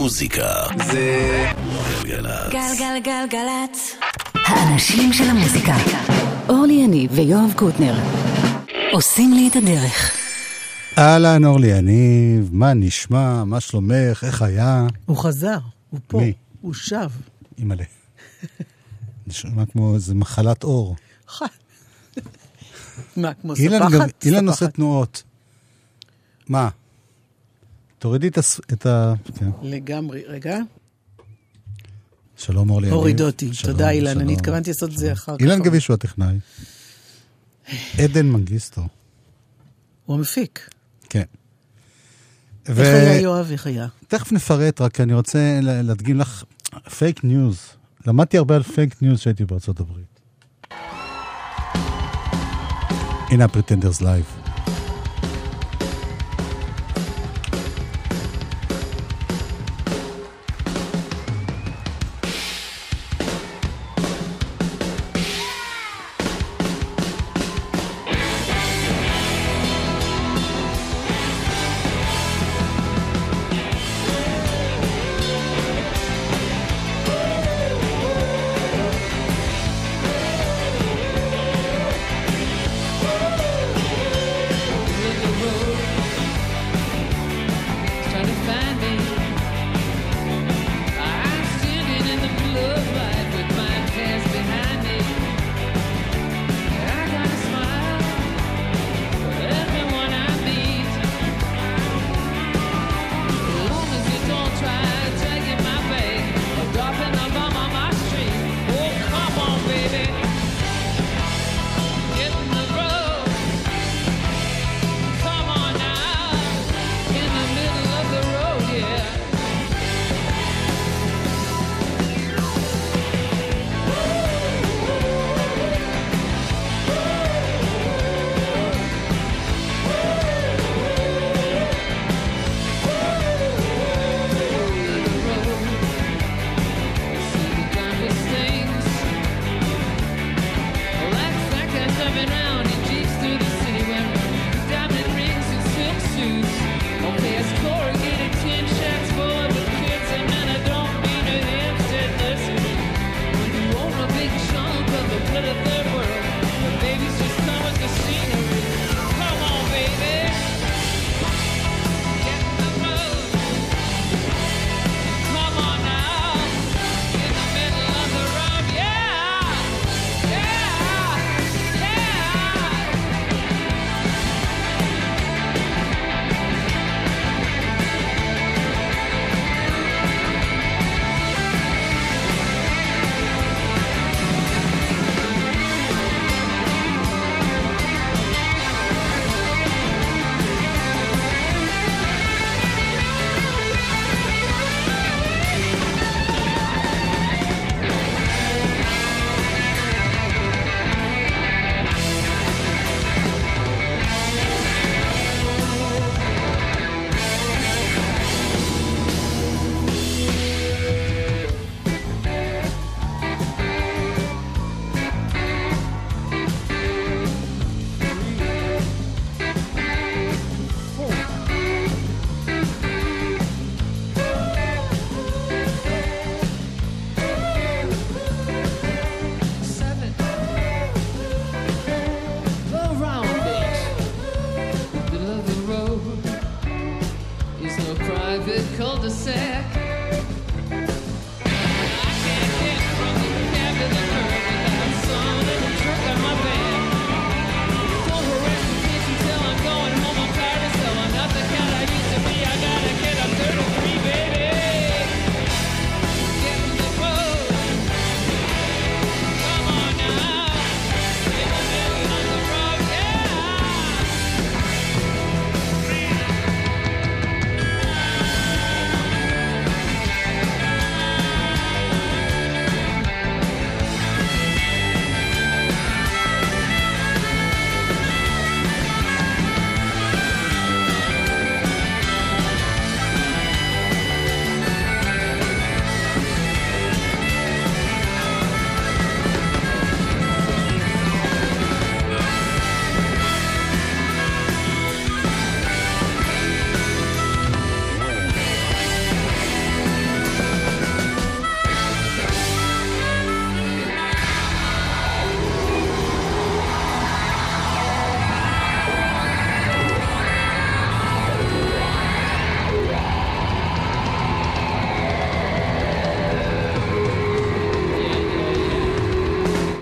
מוזיקה זה גלגלצ. גלגלגלגלצ. האנשים של המוזיקה. אורלי יניב ויואב קוטנר עושים לי את הדרך. אהלן אורלי יניב, מה נשמע, מה שלומך, איך היה? הוא חזר, הוא פה, מי? הוא שב. אימא'לה. נשמע כמו איזה מחלת אור. מה, כמו ספחת? אילן עושה תנועות. מה? תורידי את, הס... את ה... כן. לגמרי. רגע. שלום אורלי. הוריד אותי. תודה שלום, אילן, שלום. אני התכוונתי לעשות את זה אחר כך. אילן גביש הוא הטכנאי. עדן מנגיסטו. הוא המפיק. כן. ו... איך היה יואב, איך היה? תכף נפרט, רק אני רוצה להדגים לך fake news. למדתי הרבה על fake news כשהייתי בארצות הברית. הנה הפריטנדרס לייב.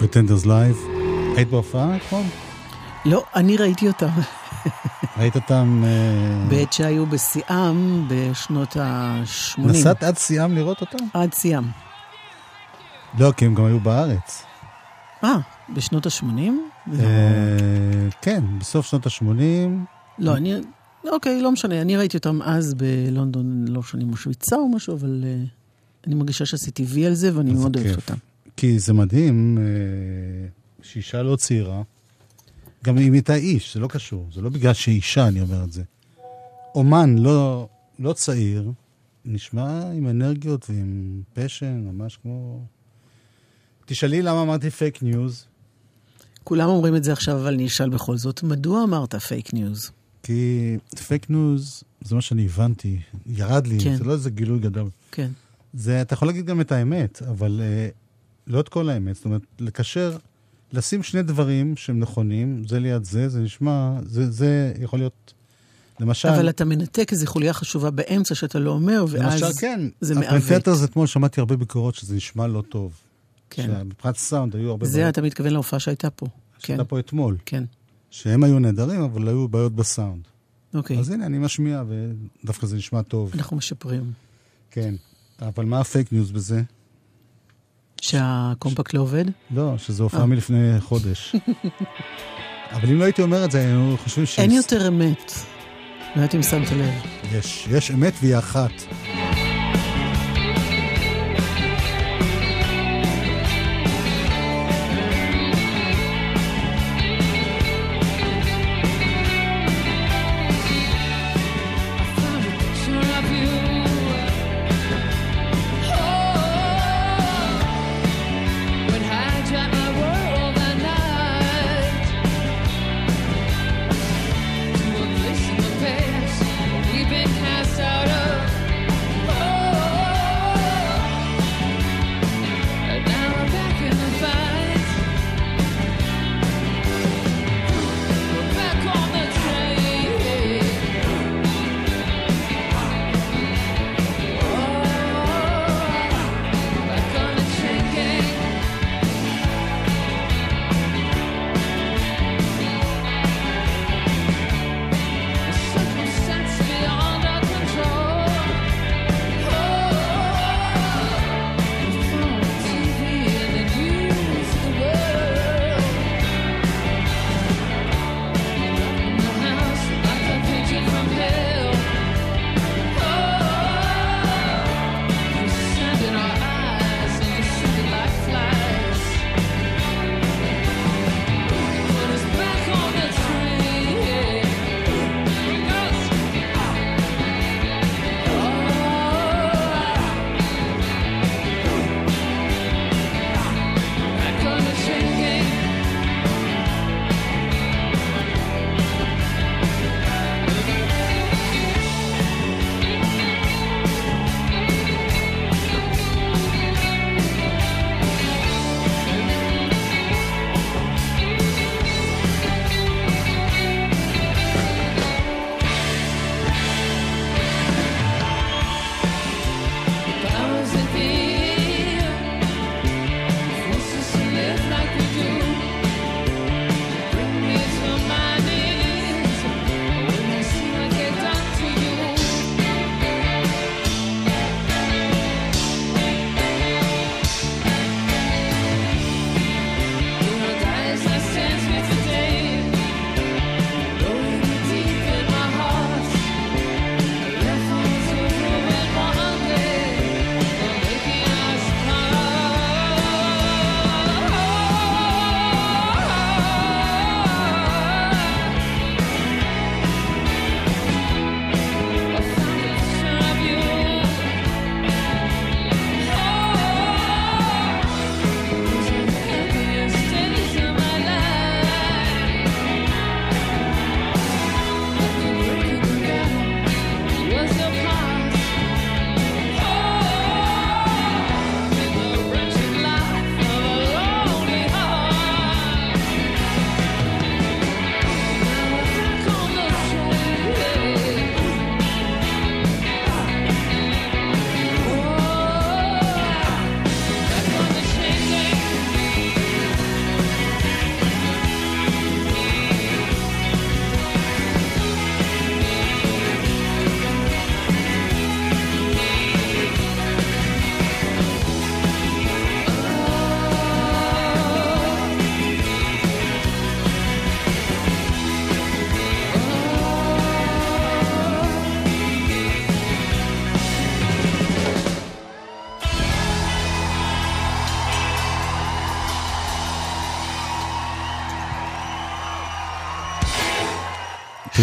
Pretenders Live. היית בהופעה אתמול? לא, אני ראיתי אותם ראית אותם... אה, בעת שהיו בשיאם בשנות ה-80. נסעת עד שיאם לראות אותם? עד שיאם. לא, כי הם גם היו בארץ. אה, בשנות ה-80? אה, כן, בסוף שנות ה-80. לא, אני... אוקיי, לא משנה, אני ראיתי אותם אז בלונדון, לא אם שוויצה או משהו, אבל אה, אני מרגישה שעשיתי וי על זה ואני מאוד אוהבת. אותם. כי זה מדהים אה, שאישה לא צעירה, גם אם הייתה איש, זה לא קשור, זה לא בגלל שהיא אישה, אני אומר את זה. אומן לא, לא צעיר, נשמע עם אנרגיות ועם passion, ממש כמו... תשאלי למה אמרתי fake news, כולם אומרים את זה עכשיו, אבל אני אשאל בכל זאת, מדוע אמרת fake news? כי fake news, זה מה שאני הבנתי, ירד לי, כן. זה לא איזה גילוי גדול. כן. זה, אתה יכול להגיד גם את האמת, אבל אה, לא את כל האמת. זאת אומרת, לקשר, לשים שני דברים שהם נכונים, זה ליד זה, זה נשמע, זה, זה יכול להיות, למשל, אבל אתה מנתק איזו חוליה חשובה באמצע שאתה לא אומר, ואז למשל, כן, זה מעוות. זה אתמול שמעתי הרבה ביקורות שזה נשמע לא טוב. כן. שמבחינת סאונד היו הרבה זה אתה מתכוון להופעה שהייתה פה. כן, שהייתה פה אתמול, כן. שהם היו נהדרים, אבל היו בעיות בסאונד. אוקיי, אז הנה, אני משמיע, ודווקא זה נשמע טוב. אנחנו משפרים. כן. אבל מה ה fake news בזה? שהקומפקט לא עובד? לא, שזו הופעה אה. מלפני חודש. אבל אם לא הייתי אומר את זה, היינו חושבים ש... אין יותר אמת. לא יודעת אם שמת לב. יש, יש אמת והיא אחת.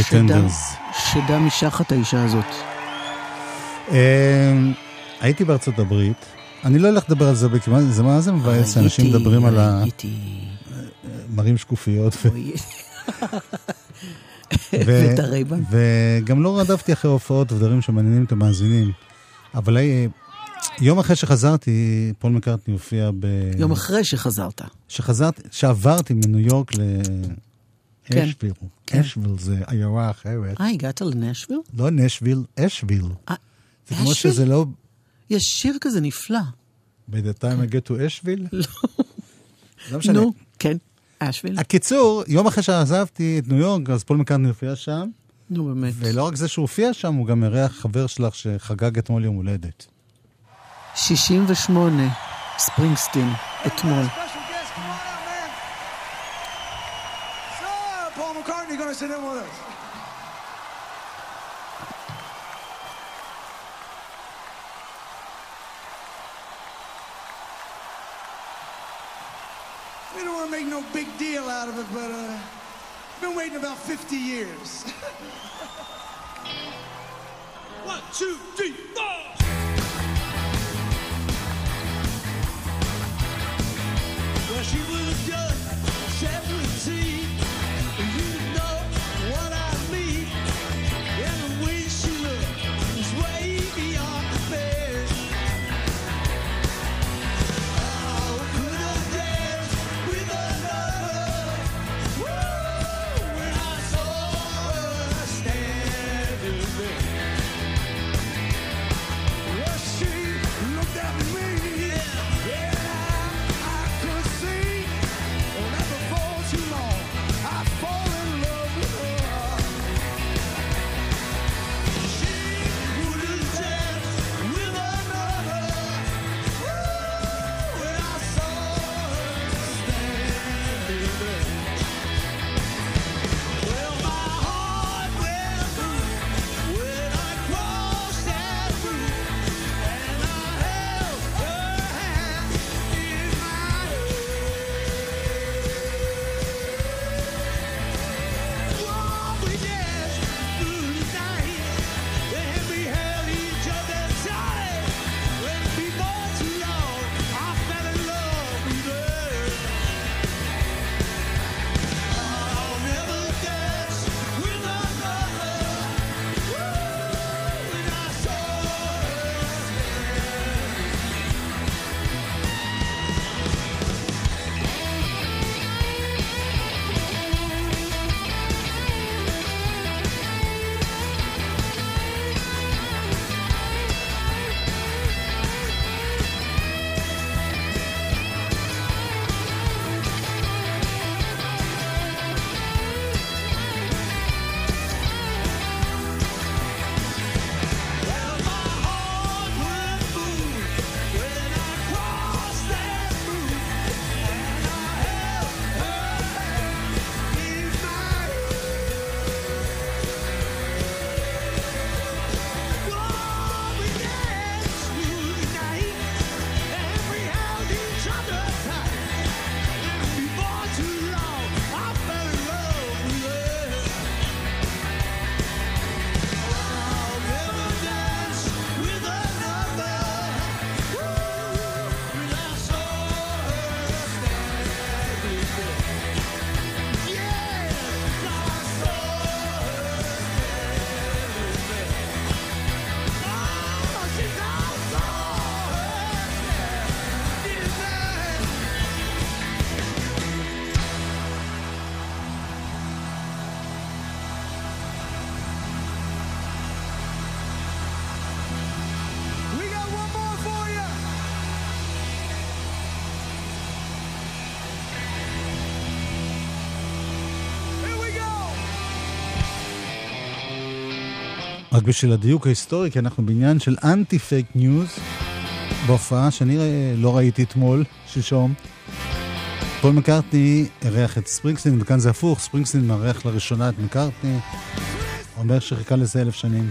ה Pretenders. שדה משחת האישה הזאת. אה, הייתי בארצות הברית, אני לא הולך לדבר על זה, כי זה מה זה מבאס שאנשים מדברים על ה... מראים שקופיות. ואת הרייבן. וגם לא רדפתי אחרי הופעות ודברים שמעניינים את המאזינים. אבל יום אחרי שחזרתי, פול מקארטני הופיע ב... יום אחרי שחזרת. שחזרתי, שעברתי מניו יורק כן. לאשוויל. כן. אשוויל זה עיירה אחרת. אה, הגעת לנשוויל? לא נשוויל, אשוויל. אה, זה כמו אשוויל? שזה לא... יש שיר כזה נפלא. get to Asheville? לא משנה. נו, כן, אשוויל. הקיצור, יום אחרי שעזבתי את ניו יורק, אז פול מקארטני הופיע שם, נו, באמת. ולא רק זה שהוא הופיע שם, הוא גם אירח חבר שלך שחגג אתמול יום הולדת. 68, ספרינגסטין, אתמול. In with us. We don't want to make no big deal out of it, but uh, I've been waiting about 50 years. One, two, three, four. רק בשביל הדיוק ההיסטורי, כי אנחנו בעניין של אנטי fake news, בהופעה שאני לא ראיתי אתמול, שלשום. פול מקארטני אירח את ספרינגסטין, וכאן זה הפוך, ספרינגסטין מארח לראשונה את מקארטני. אומר שחיכה לזה אלף שנים.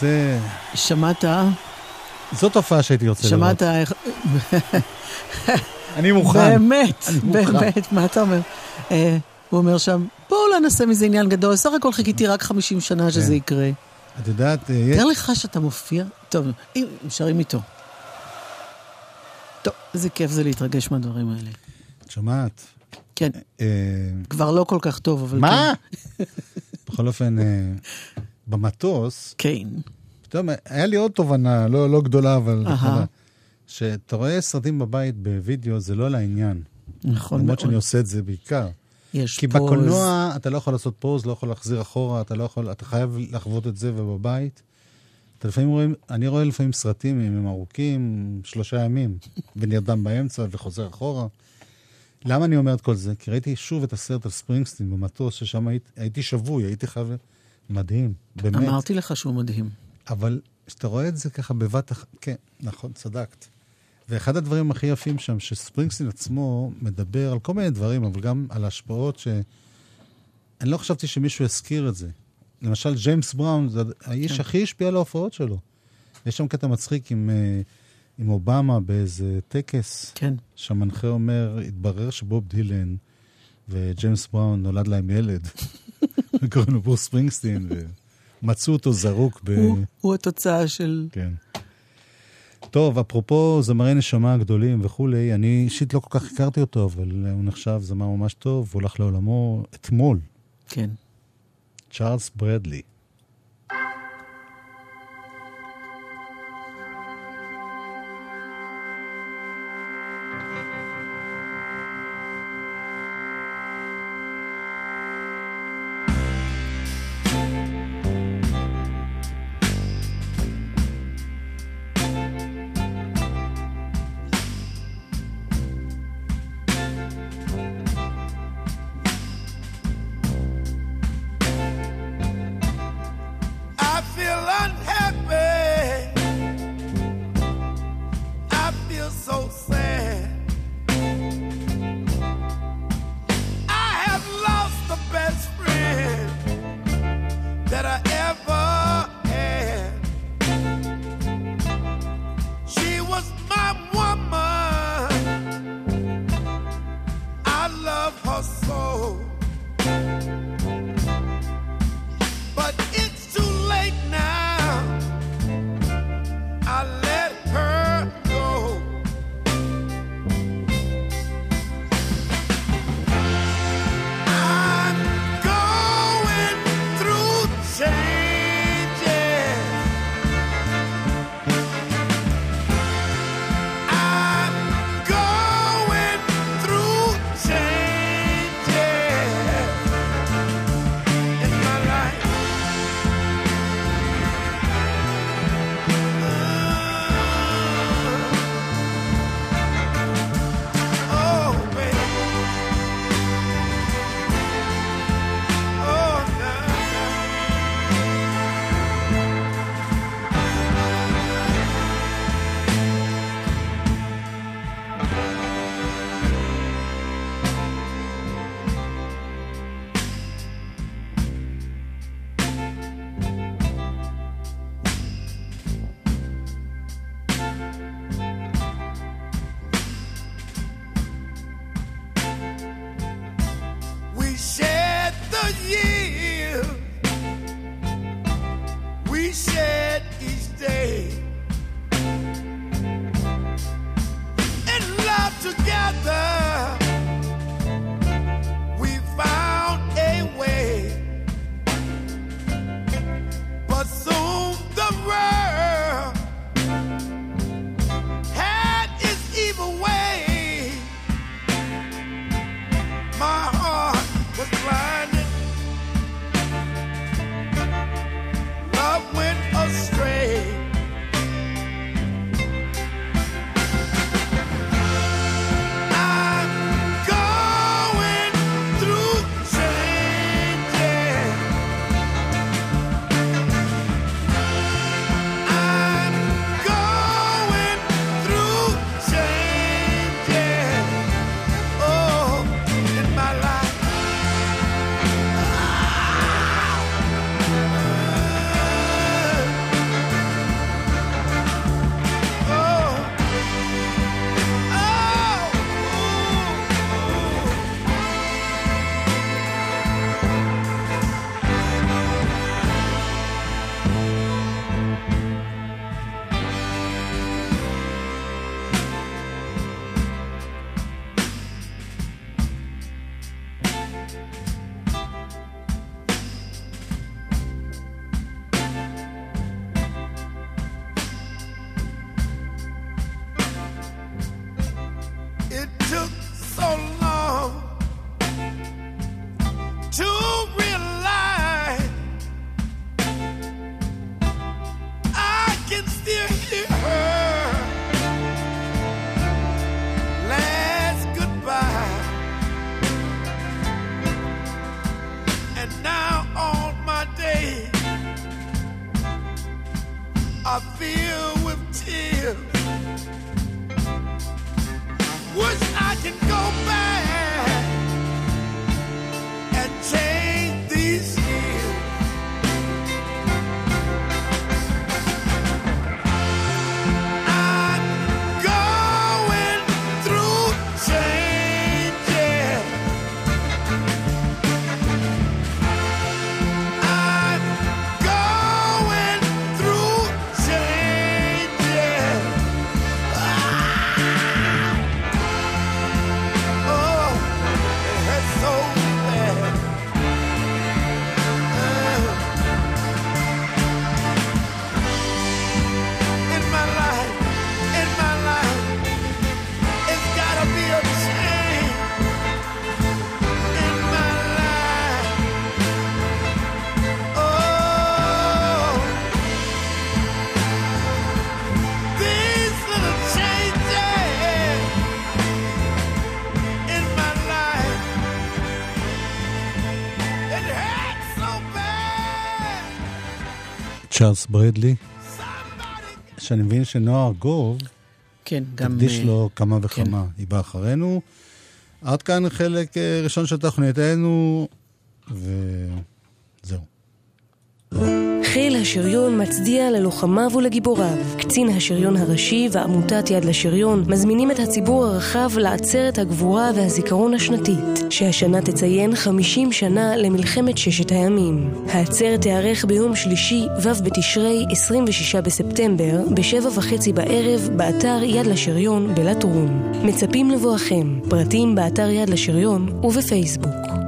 זה... שמעת, זו תופעה שהייתי רוצה לראות. שמעת. אני מוכן. באמת. באמת, מה אתה אומר? אה, הוא אומר שם, בואו לא נעשה מזה עניין גדול, סך הכל חיכיתי רק 50 שנה שזה כן. יקרה. את יודעת, אה, תאר לך שאתה מופיע, טוב, אם שרים איתו. טוב, איזה כיף זה להתרגש מהדברים האלה. את שומעת? כן, אה, כבר לא כל כך טוב, אבל מה? בכל אופן, במטוס, כן. פתאום היה לי עוד תובנה, לא, לא גדולה, אבל. נכונה. שאתה רואה סרטים בבית בווידאו, זה לא לעניין. נכון למרות מאוד. שאני עושה את זה בעיקר. יש כי פוז. בקולנוע אתה לא יכול לעשות פוז, לא יכול להחזיר אחורה, אתה לא יכול, אתה חייב לחוות את זה, ובבית, אתה לפעמים רואים, אני רואה לפעמים סרטים, אם הם ארוכים, שלושה ימים, ונרדם באמצע וחוזר אחורה. למה אני אומר את כל זה? כי ראיתי שוב את הסרט על ספרינגסטין במטוס, ששם הייתי, הייתי שבוי, הייתי חייב... מדהים, באמת. אמרתי לך שהוא מדהים. אבל כשאתה רואה את זה ככה בבת אחת, כן, נכון, צדקת. ואחד הדברים הכי יפים שם, שספרינגסטין עצמו מדבר על כל מיני דברים, אבל גם על השפעות ש... אני לא חשבתי שמישהו יזכיר את זה. למשל, ג'יימס בראון, זה האיש כן. הכי השפיע על ההופעות שלו. יש שם קטע מצחיק עם, אה, עם אובמה באיזה טקס, כן. שהמנחה אומר, התברר שבוב דילן וג'יימס בראון נולד להם ילד, וקוראים לו ברוס ספרינגסטין, ומצאו אותו זרוק ב... הוא- הוא התוצאה של... כן. טוב, אפרופו זמרי נשמה גדולים וכולי, אני אישית לא כל כך הכרתי אותו, אבל הוא נחשב זמר ממש טוב, הוא הלך לעולמו אתמול, כן. צ'ארלס ברדלי. צ'ארלס ברדלי, שאני מבין שנועה ארגוב כן, גם... תקדיש אה, לו כמה וכמה. היא באה אחרינו. עד כאן חלק אה, ראשון של תוכניתנו, וזהו. חיל השריון מצדיע ללוחמיו ולגיבוריו. קצין השריון הראשי ועמותת יד לשריון מזמינים את הציבור הרחב לעצרת הגבורה והזיכרון השנתית, שהשנה תציין 50 שנה למלחמת ששת הימים. העצרת תיארך ביום שלישי, ו' בתשרי, 26 בספטמבר, בשבע וחצי בערב, באתר יד לשריון בלטרון. מצפים לבואכם. פרטים באתר יד לשריון ובפייסבוק.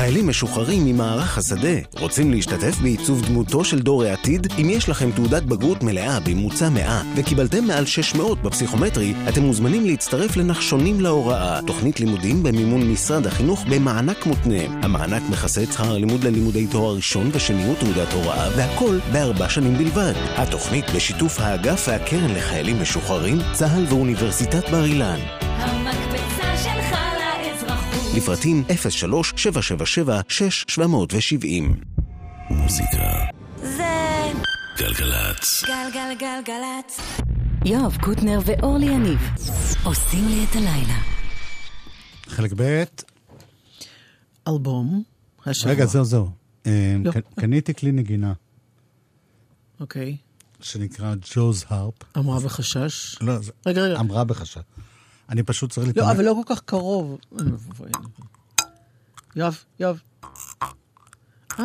חיילים משוחררים ממערך השדה רוצים להשתתף בעיצוב דמותו של דור העתיד? אם יש לכם תעודת בגרות מלאה בממוצע 100 וקיבלתם מעל 600 בפסיכומטרי, אתם מוזמנים להצטרף לנחשונים להוראה, תוכנית לימודים במימון משרד החינוך במענק מותנה. המענק מכסה את שכר הלימוד ללימודי תואר ראשון ושני ותעודת הוראה, והכל בארבע שנים בלבד. התוכנית בשיתוף האגף והקרן לחיילים משוחררים, צה"ל ואוניברסיטת בר אילן. לאזרחות. לפרטים 03-777-6770 מוזיקה. זה גלגלצ. גלגלגלגלצ. יואב קוטנר ואורלי יניב עושים לי את הלילה. חלק ב', אלבום, השבוע. רגע, זהו, זהו. אה, לא. קניתי כלי נגינה אוקיי. שנקרא ג'וז הרפ. אמרה בחשש. לא, זה- רגע, רגע. אמרה בחשד. אני פשוט צריך לא, להתאמן. אבל לא כל כך קרוב. אוי ואבוי. יואב, יואב. אה,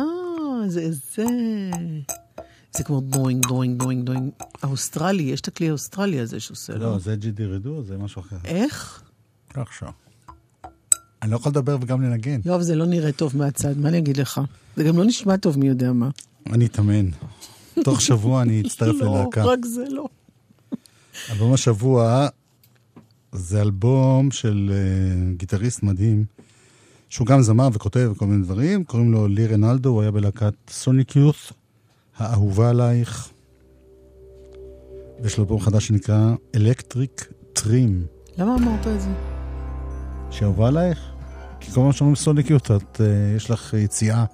זה זה. זה כמו דוינג, דוינג, דוינג, דוינג. האוסטרלי, יש את הכלי האוסטרלי הזה שעושה, לא? לא, זה דידג'רידו, זה משהו אחר. איך? לא עכשיו. אני לא יכול לדבר וגם לנגן. יואב, זה לא נראה טוב מהצד, מה אני אגיד לך? זה גם לא נשמע טוב מי יודע מה. אני אתאמן. תוך שבוע אני אצטרף לא, ללהקה. רק זה לא. אלבום השבוע זה אלבום של אה, גיטריסט מדהים, שהוא גם זמר וכותב וכל מיני דברים, קוראים לו לי רנלדו, הוא היה בלהקת Sonic Youth, האהובה עלייך. ויש לו אלבום חדש שנקרא Electric Trim, למה אמרת את זה? שאהובה עלייך? כי כל פעם שאומרים Sonic Youth, אה, יש לך יציאה.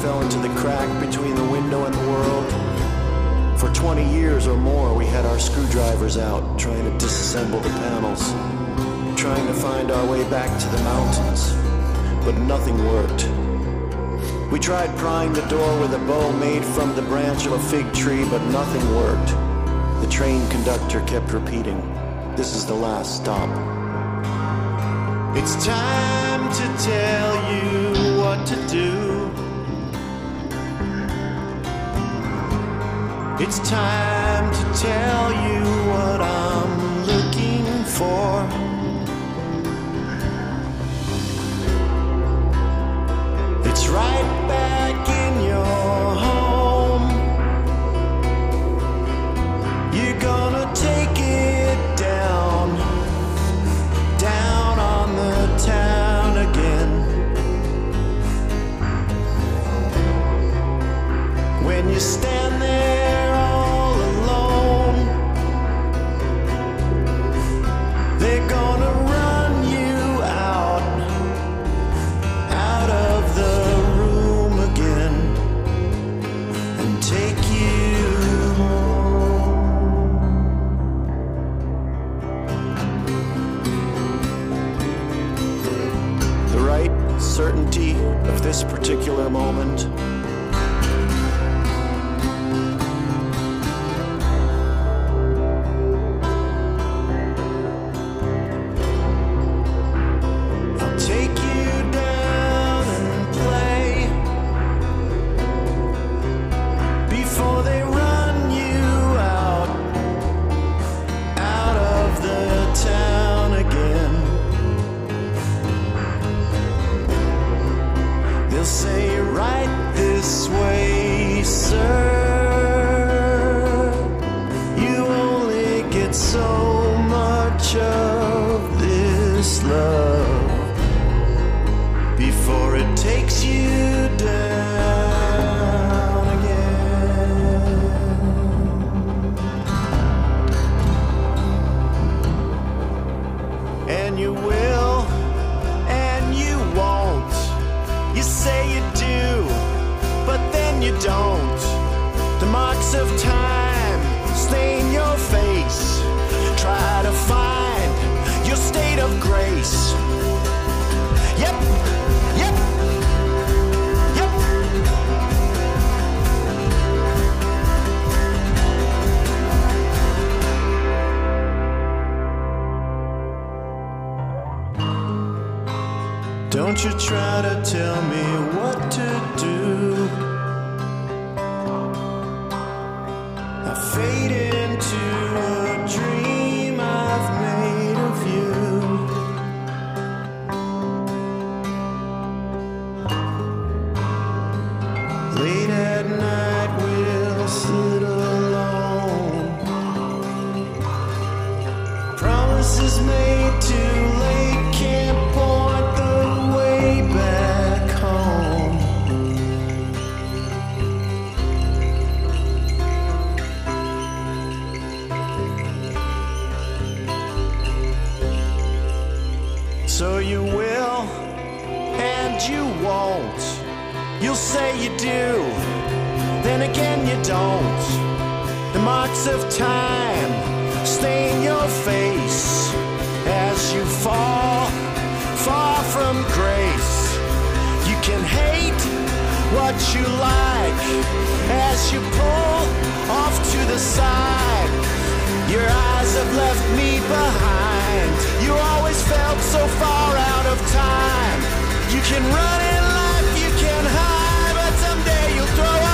Fell into the crack between the window and the world. For 20 years or more, we had our screwdrivers out trying to disassemble the panels, trying to find our way back to the mountains, but nothing worked. We tried prying the door with a bow made from the branch of a fig tree, but nothing worked. The train conductor kept repeating, This is the last stop. It's time to tell you It's time to tell you what I'm looking for. It's right back in your home. You're gonna take particular moment. of time stain your face as you fall far from grace. You can hate what you like as you pull off to the side. Your eyes have left me behind. You always felt so far out of time. You can run in life, you can hide, but someday you'll throw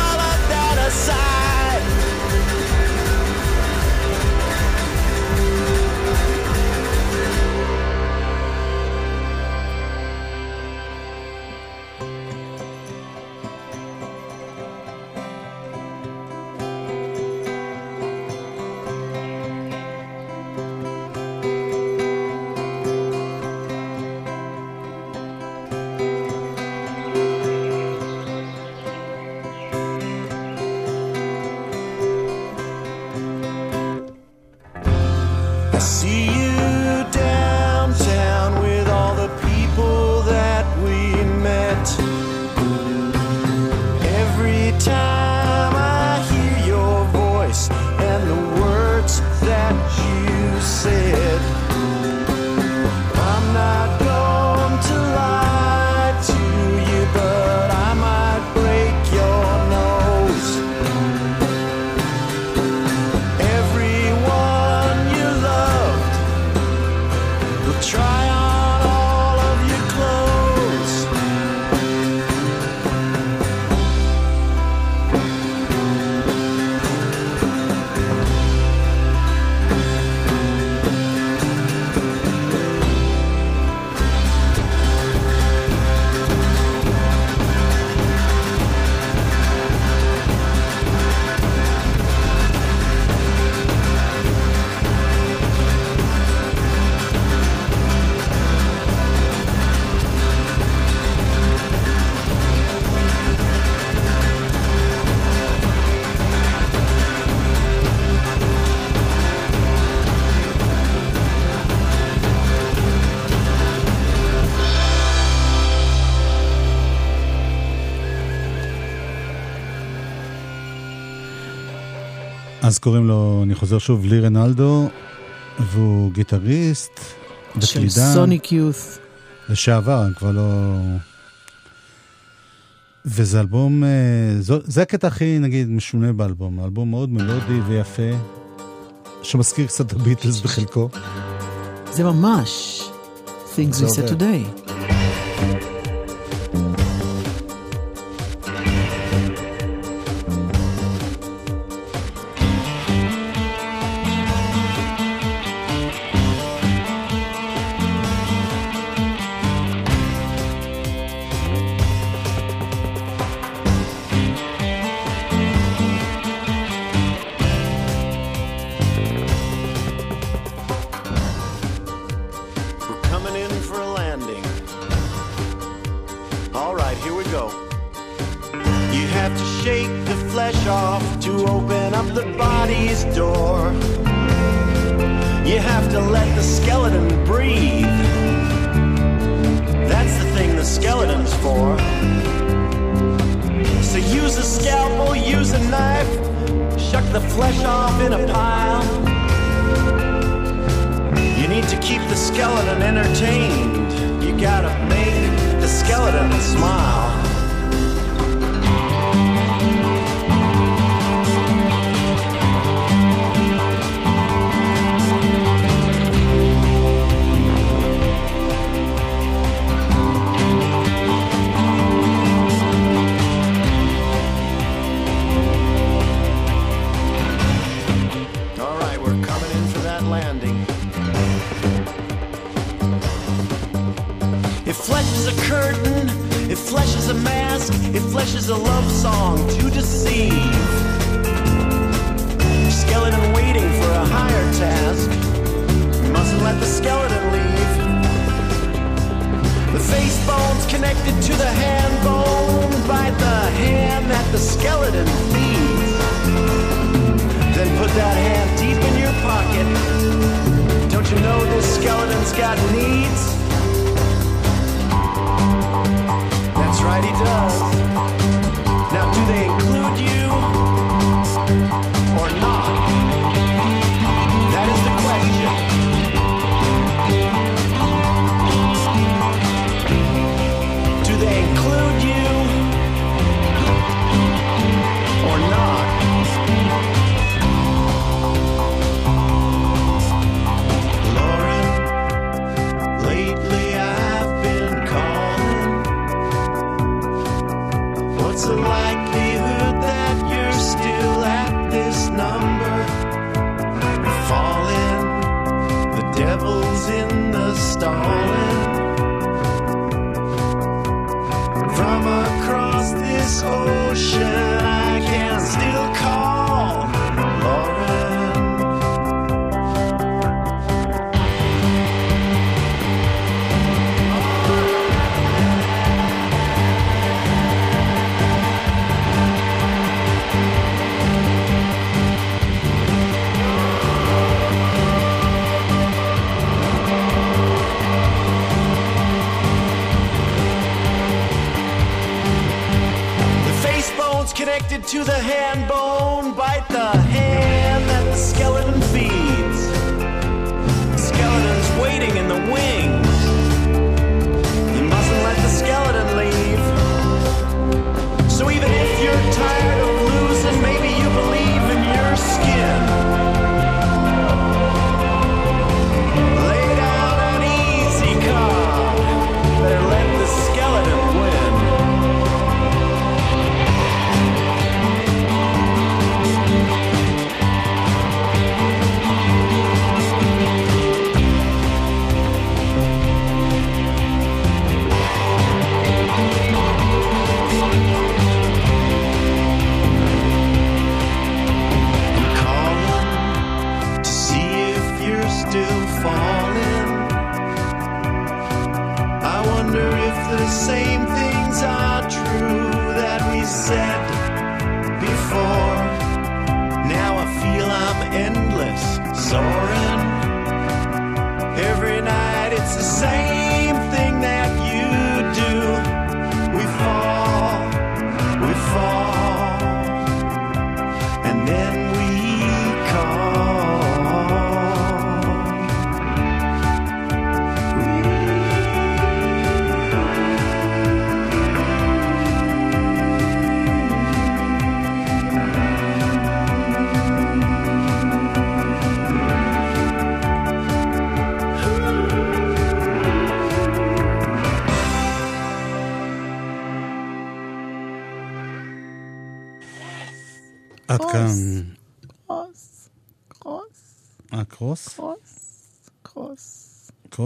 אז קוראים לו, אני חוזר שוב, לי רנלדו, והוא גיטריסט, בקלידה. של סוניק יוס. לשעבר, אני כבר לא... וזה אלבום, אה, זה הקטע הכי, נגיד, משונה באלבום. אלבום מאוד מלודי ויפה, שמזכיר קצת את הביטלס בחלקו. זה ממש, Things We said today.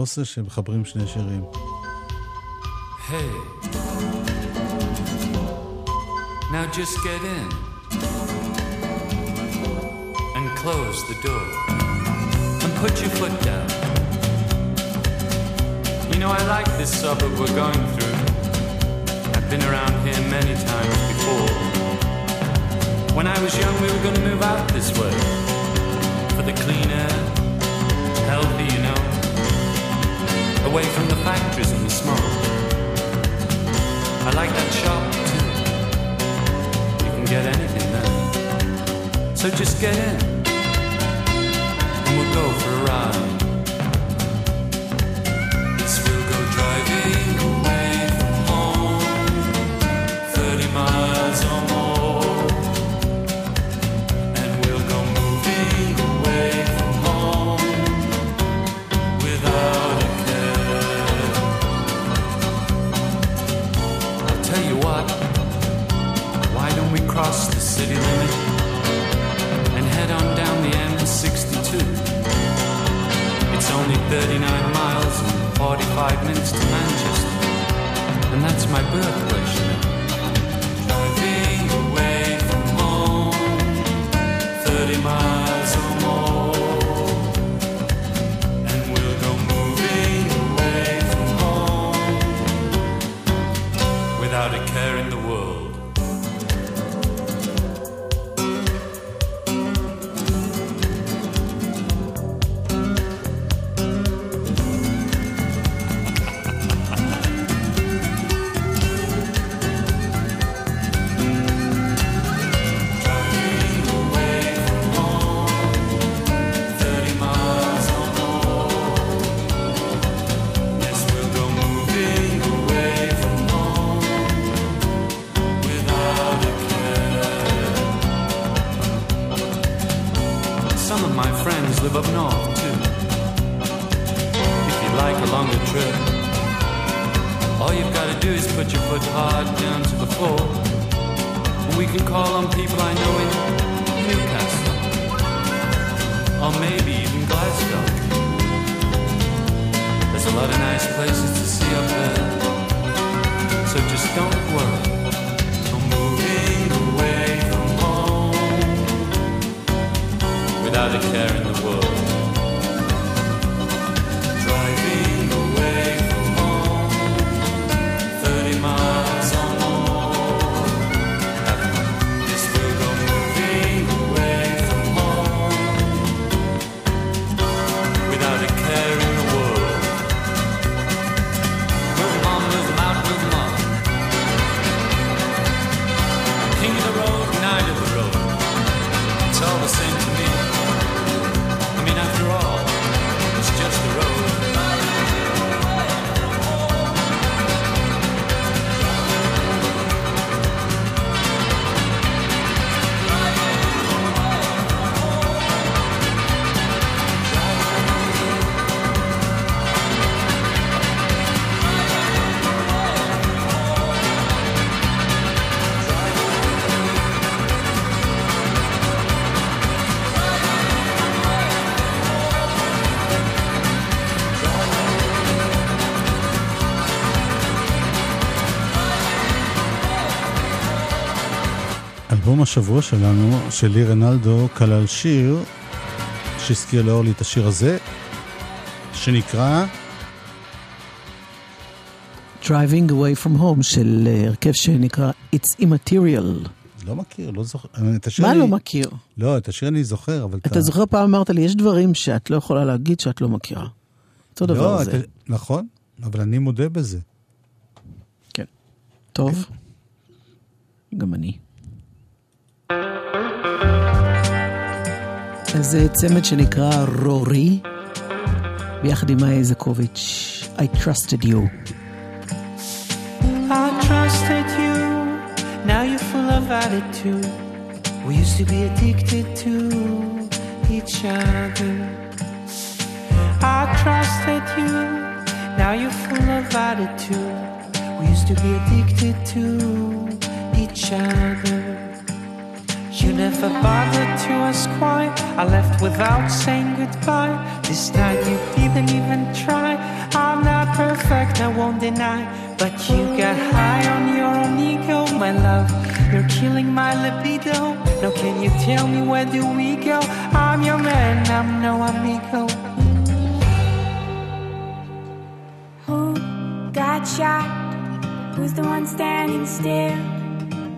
קרוס. קרוס זה שמחברים שני שירים. Hey. Now just get in and close the door and put your foot down. You know, I like this suburb we're going through. I've been around here many times before. When I was young, we were going to move out this way for the clean away from the factories and the smoke. I like that shop too. You can get anything there. So just get in and we'll go for a ride. 39 miles and 45 minutes to Manchester, and that's my birthplace, live up north too. If you'd like a longer trip, all you've got to do is put your foot hard down to the floor. We can call on people I know in Newcastle, or maybe even Glasgow. There's a lot of nice places to see up there. So just don't worry. Without a care in the world. אלבום השבוע שלנו, של לי רנלדו, כלל שיר שהזכיר לאורלי את השיר הזה, שנקרא Driving Away From Home של אה, הרכב שנקרא It's Immaterial. לא מכיר, לא זוכר. את השיר מה אני... לא מכיר? לא, את השיר אני זוכר, אבל... אתה זוכר פעם אמרת לי, יש דברים שאת לא יכולה להגיד שאת לא מכירה. אותו דבר לא, זה. אתה... נכון, אבל אני מודה בזה. כן. טוב. גם אני. אז זה צמד שנקרא רורי, ביחד עם מאיה איזקוביץ', I trusted you. I trusted you, now you're full of attitude. We used to be addicted to each other. I trusted you, now you're full of attitude. We used to be addicted to each other. You never bothered to ask why. I left without saying goodbye. This time you didn't even try. I'm not perfect, I won't deny. But you got high on your own ego, my love. You're killing my libido. Now can you tell me where do we go? I'm your man, I'm no amigo. Who got shot? Who's the one standing still?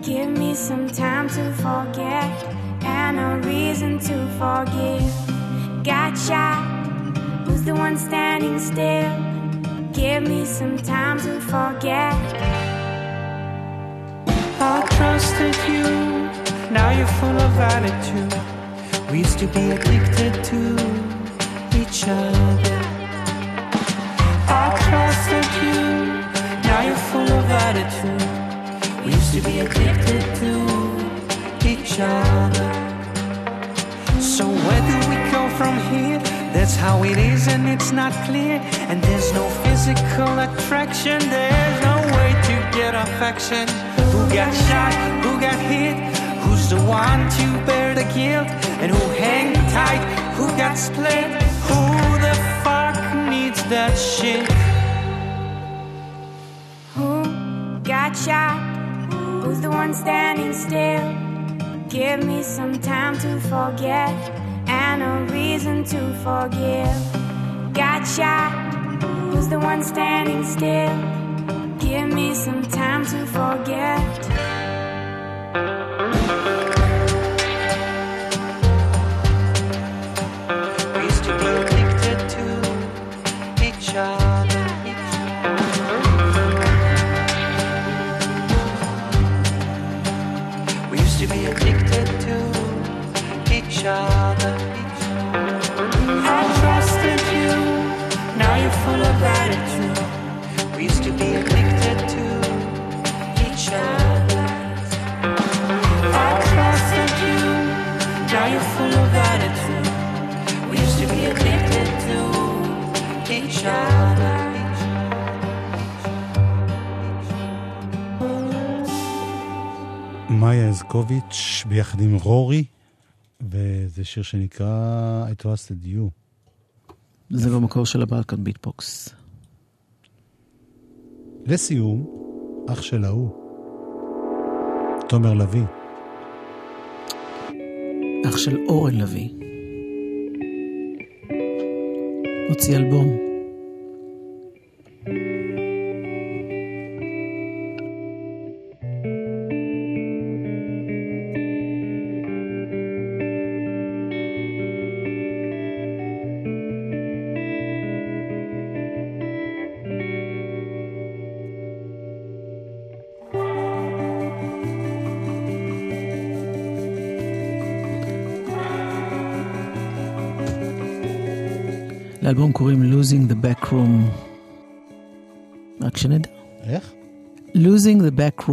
Give me some time to forget and a reason to forgive. Gotcha. Who's the one standing still? Give me some time to forget. I trusted you, now you're full of attitude. We used to be addicted to each other. I trusted you, now you're full of attitude. To be addicted to each other. So where do we go from here? That's how it is, and it's not clear. And there's no physical attraction, there's no way to get affection. Who got shot? Who got hit? Who's the one to bear the guilt? And who hang tight? Who got split? Who the fuck needs that shit? Who got shot? Who's the one standing still? Give me some time to forget and a reason to forgive. Got shot? Who's the one standing still? Give me some time to forget. מאיה אזקוביץ' ביחד עם רורי, וזה שיר שנקרא I Trusted You. זה במקור של הבלקן ביטבוקס. לסיום, אח של ההוא, תומר לביא. אח של אורן לביא. הוציא אלבום. לאלבום קוראים Losing the Back Room. רק שנדע. איך? Losing the Back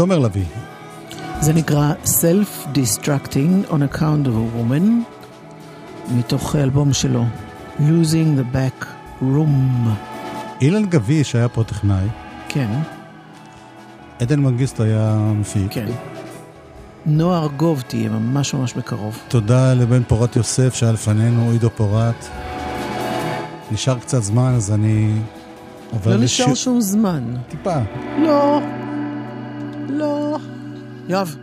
תומר לביא. זה נקרא Self-Destructing on Account of a Woman, מתוך אלבום שלו, Losing the Back Room. אילן גביש היה פה טכנאי, כן, עדן מנגיסטו היה מפיק. כן. נועה ארגוב תהיה ממש ממש בקרוב. תודה לבן פורת יוסף שהיה לפנינו, עידו פורת. נשאר קצת זמן, אז אני עובר לא נשאר שום זמן. טיפה. לא. לא. יואב.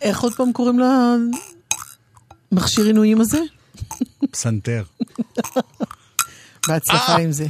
איך עוד פעם קוראים למכשיר עינויים הזה? פסנתר. בהצלחה אה. עם זה.